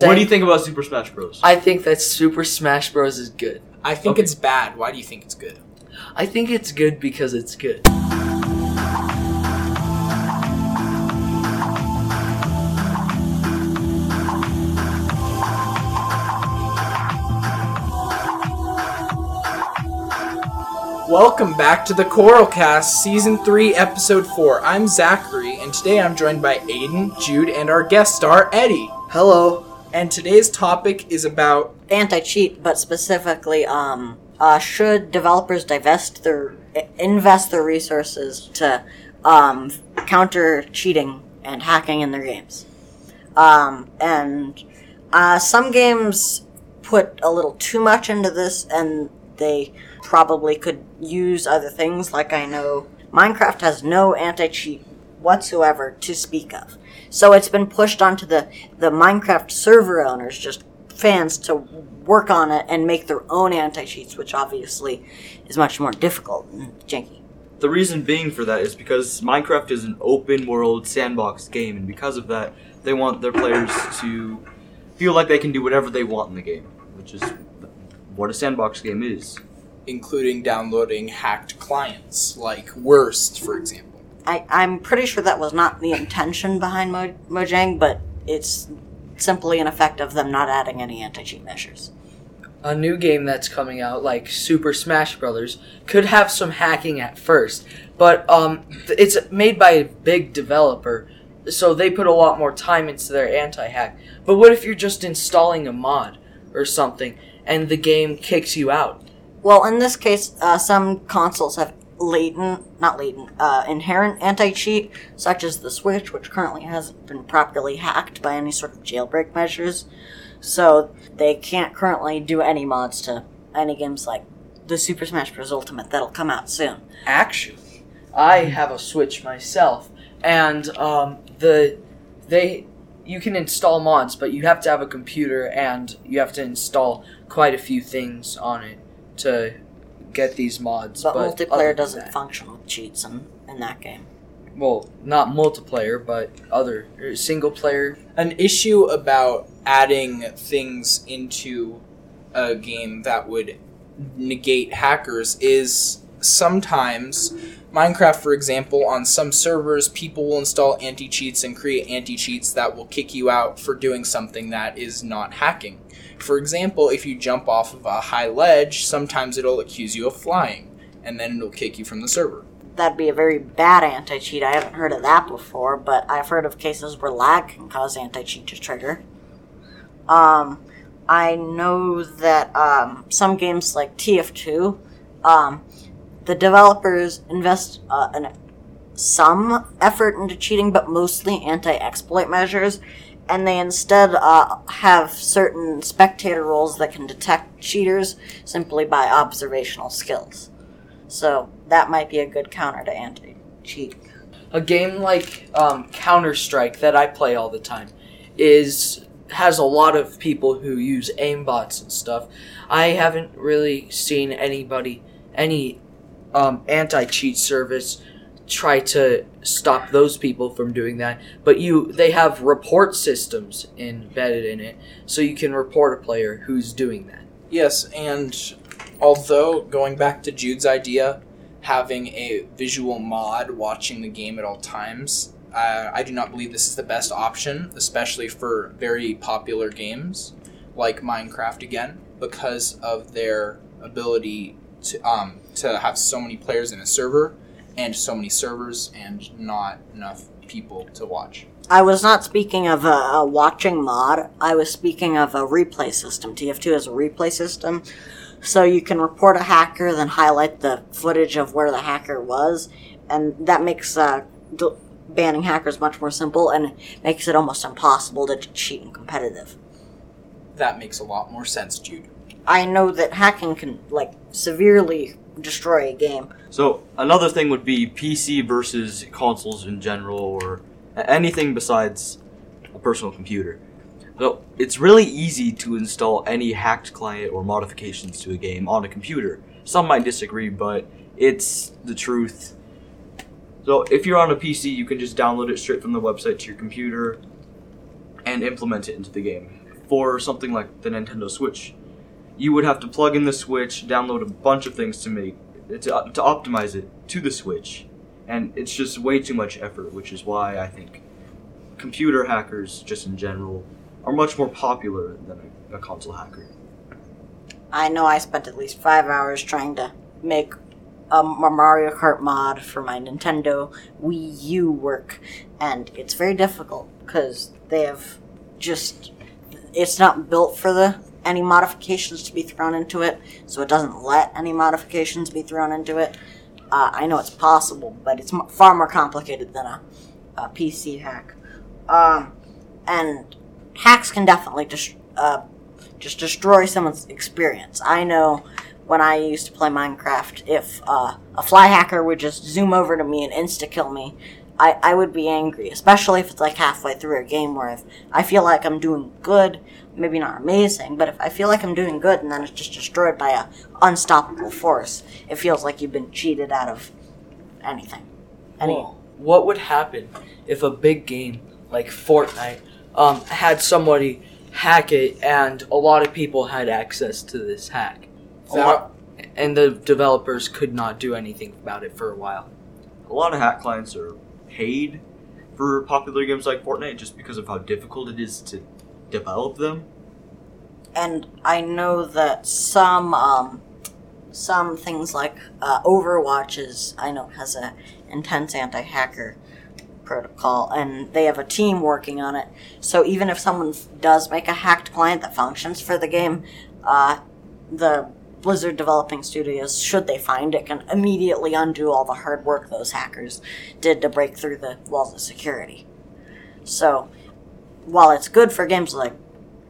What do you think about Super Smash Bros? I think that Super Smash Bros. is good. I think Okay. it's bad. Why do you think it's good? I think it's good because it's good. Welcome back to the Coralcast, Season 3, Episode 4. I'm Zachary, and today I'm joined by Aiden, Jude, and our guest star, Eddie. Hello. And today's topic is about anti-cheat, but specifically, um, uh, should developers divest their invest their resources to um, counter cheating and hacking in their games? Um, and uh, some games put a little too much into this, and they probably could use other things. Like I know Minecraft has no anti-cheat whatsoever to speak of. So it's been pushed onto the, the Minecraft server owners, just fans, to work on it and make their own anti cheats, which obviously is much more difficult and janky. The reason being for that is because Minecraft is an open world sandbox game, and because of that, they want their players to feel like they can do whatever they want in the game, which is what a sandbox game is. including downloading hacked clients, like Wurst, for example. I, I'm pretty sure that was not the intention behind Mo- Mojang, but it's simply an effect of them not adding any anti cheat measures. A new game that's coming out, like Super Smash Brothers, could have some hacking at first, but um, it's made by a big developer, so they put a lot more time into their anti-hack. But what if you're just installing a mod or something, and the game kicks you out? Well, in this case, uh, some consoles have latent, not latent, uh, inherent anti cheat, such as the Switch, which currently hasn't been properly hacked by any sort of jailbreak measures. So they can't currently do any mods to any games like the Super Smash Bros. Ultimate that'll come out soon. Actually, I have a Switch myself, and um, the they you can install mods, but you have to have a computer and you have to install quite a few things on it to get these mods. But, other multiplayer doesn't that- function with cheats in, in that game. Well, not multiplayer, but other er, single player. An issue about adding things into a game that would negate hackers is sometimes Minecraft, for example, on some servers, people will install anti cheats and create anti cheats that will kick you out for doing something that is not hacking. For example, if you jump off of a high ledge, sometimes it'll accuse you of flying, and then it'll kick you from the server. That'd be a very bad anti cheat. I haven't heard of that before, but I've heard of cases where lag can cause anti cheat to trigger. Um, I know that um, some games like TF2, um, the developers invest uh, an, some effort into cheating, but mostly anti exploit measures, and they instead uh, have certain spectator roles that can detect cheaters simply by observational skills. So that might be a good counter to anti cheat. A game like um, Counter Strike that I play all the time is has a lot of people who use aimbots and stuff. I haven't really seen anybody any um, anti cheat service try to stop those people from doing that. But you they have report systems embedded in it, so you can report a player who's doing that. Yes, and although going back to Jude's idea, having a visual mod watching the game at all times, uh, I do not believe this is the best option, especially for very popular games like Minecraft again, because of their ability to um, to have so many players in a server and so many servers and not enough people to watch. I was not speaking of a, a watching mod. I was speaking of a replay system. TF2 has a replay system, so you can report a hacker, then highlight the footage of where the hacker was, and that makes uh, d- banning hackers much more simple and makes it almost impossible to cheat in competitive. That makes a lot more sense, Jude. I know that hacking can like severely destroy a game. So another thing would be PC versus consoles in general, or anything besides a personal computer. So it's really easy to install any hacked client or modifications to a game on a computer. Some might disagree, but it's the truth. So if you're on a PC, you can just download it straight from the website to your computer and implement it into the game. for something like the Nintendo Switch. You would have to plug in the Switch, download a bunch of things to make to, to optimize it to the Switch, and it's just way too much effort. Which is why I think computer hackers, just in general, are much more popular than a, a console hacker. I know I spent at least five hours trying to make a Mario Kart mod for my Nintendo Wii U work, and it's very difficult because they have just it's not built for the any modifications to be thrown into it, so it doesn't let any modifications be thrown into it. Uh, I know it's possible, but it's m- far more complicated than a, a PC hack. Um, and hacks can definitely just uh, just destroy someone's experience. I know when I used to play Minecraft, if uh, a fly hacker would just zoom over to me and insta kill me, I, I would be angry, especially if it's like halfway through a game where if I feel like I'm doing good, maybe not amazing, but if I feel like I'm doing good and then it's just destroyed by a unstoppable force, it feels like you've been cheated out of anything. Any, Well, what would happen if a big game like Fortnite um, had somebody hack it and a lot of people had access to this hack? A lot- and the developers could not do anything about it for a while. A lot of hack clients are paid for popular games like Fortnite just because of how difficult it is to develop them. and I know that some um, some things like uh, I know has a intense anti-hacker protocol, and they have a team working on it. So even if someone does make a hacked client that functions for the game, uh, the Blizzard developing studios, should they find it, can immediately undo all the hard work those hackers did to break through the walls of security. So, while it's good for games like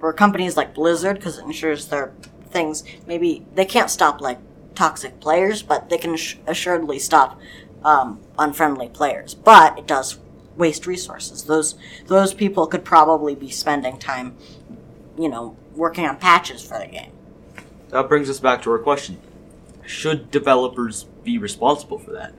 for companies like Blizzard because it ensures their things maybe they can't stop like toxic players, but they can assuredly stop um, unfriendly players. But it does waste resources. Those those people could probably be spending time, you know, working on patches for the game. That brings us back to our question. Should developers be responsible for that?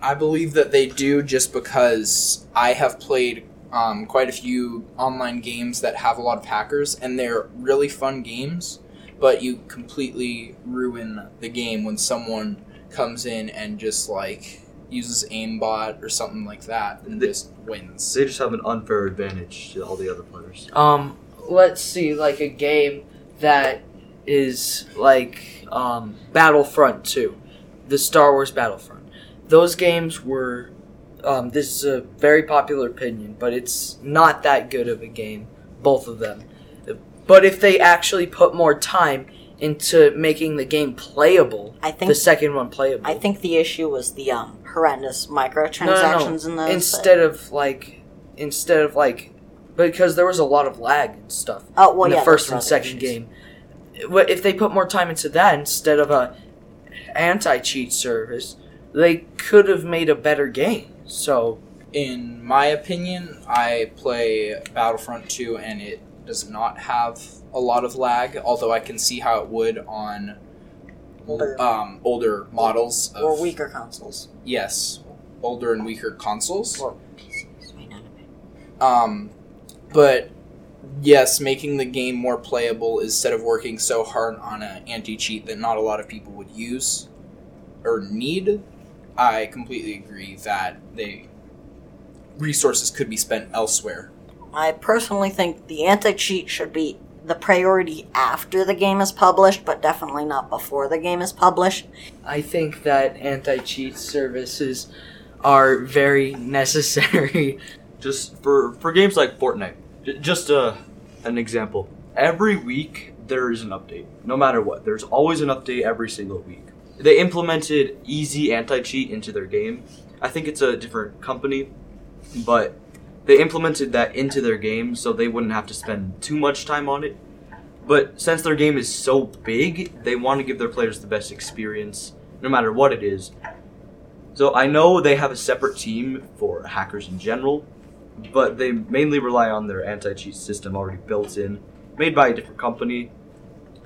I believe that they do just because I have played um, quite a few online games that have a lot of hackers, and they're really fun games, but you completely ruin the game when someone comes in and just like uses aimbot or something like that and They- just wins. They just have an unfair advantage to all the other players. Um, let's see, like a game that is like um, Battlefront 2, the Star Wars Battlefront. Those games were. Um, this is a very popular opinion, but it's not that good of a game, both of them. But if they actually put more time into making the game playable, I think the second one playable. I think the issue was the um, horrendous microtransactions No, in those. instead of like, instead of like, because there was a lot of lag and stuff. oh well, in the yeah, first and second issues. game. If they put more time into that instead of a anti-cheat service, they could have made a better game. So In my opinion, I play Battlefront 2 and it does not have a lot of lag, although I can see how it would on Older. um, older models of or weaker consoles. yes, older and weaker consoles. Or PCs, may not have. Um, but yes, making the game more playable instead of working so hard on an anti-cheat that not a lot of people would use or need. I completely agree that they resources could be spent elsewhere. I personally think the anti cheat should be the priority after the game is published, but definitely not before the game is published. I think that anti-cheat services are very necessary. Just for for games like Fortnite, j- just uh, an example. Every week there is an update. No matter what, there's always an update every single week. They implemented easy anti-cheat into their game. I think it's a different company, but they implemented that into their game so they wouldn't have to spend too much time on it. But since their game is so big, they want to give their players the best experience, no matter what it is. So I know they have a separate team for hackers in general, but they mainly rely on their anti-cheat system already built in, made by a different company,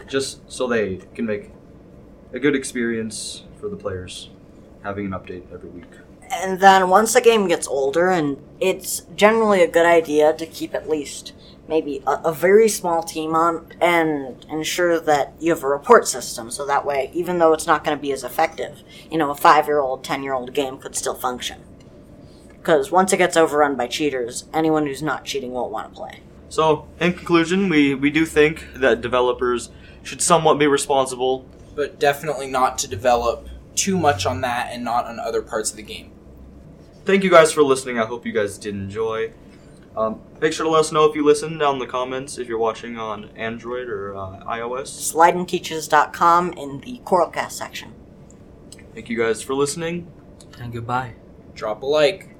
just so they can make a good experience for the players, having an update every week. And then once the game gets older, and it's generally a good idea to keep at least maybe a, a very small team on and ensure that you have a report system so that way even though it's not going to be as effective you know a five year old ten year old game could still function because once it gets overrun by cheaters anyone who's not cheating won't want to play So, in conclusion, we, we do think that developers should somewhat be responsible. But definitely not to develop too much on that and not on other parts of the game. Thank you guys for listening. I hope you guys did enjoy. Um, make sure to let us know if you listen down in the comments if you're watching on Android or uh, iOS. slideandteaches.com in the coralcast section Thank you guys for listening. And goodbye. Drop a like.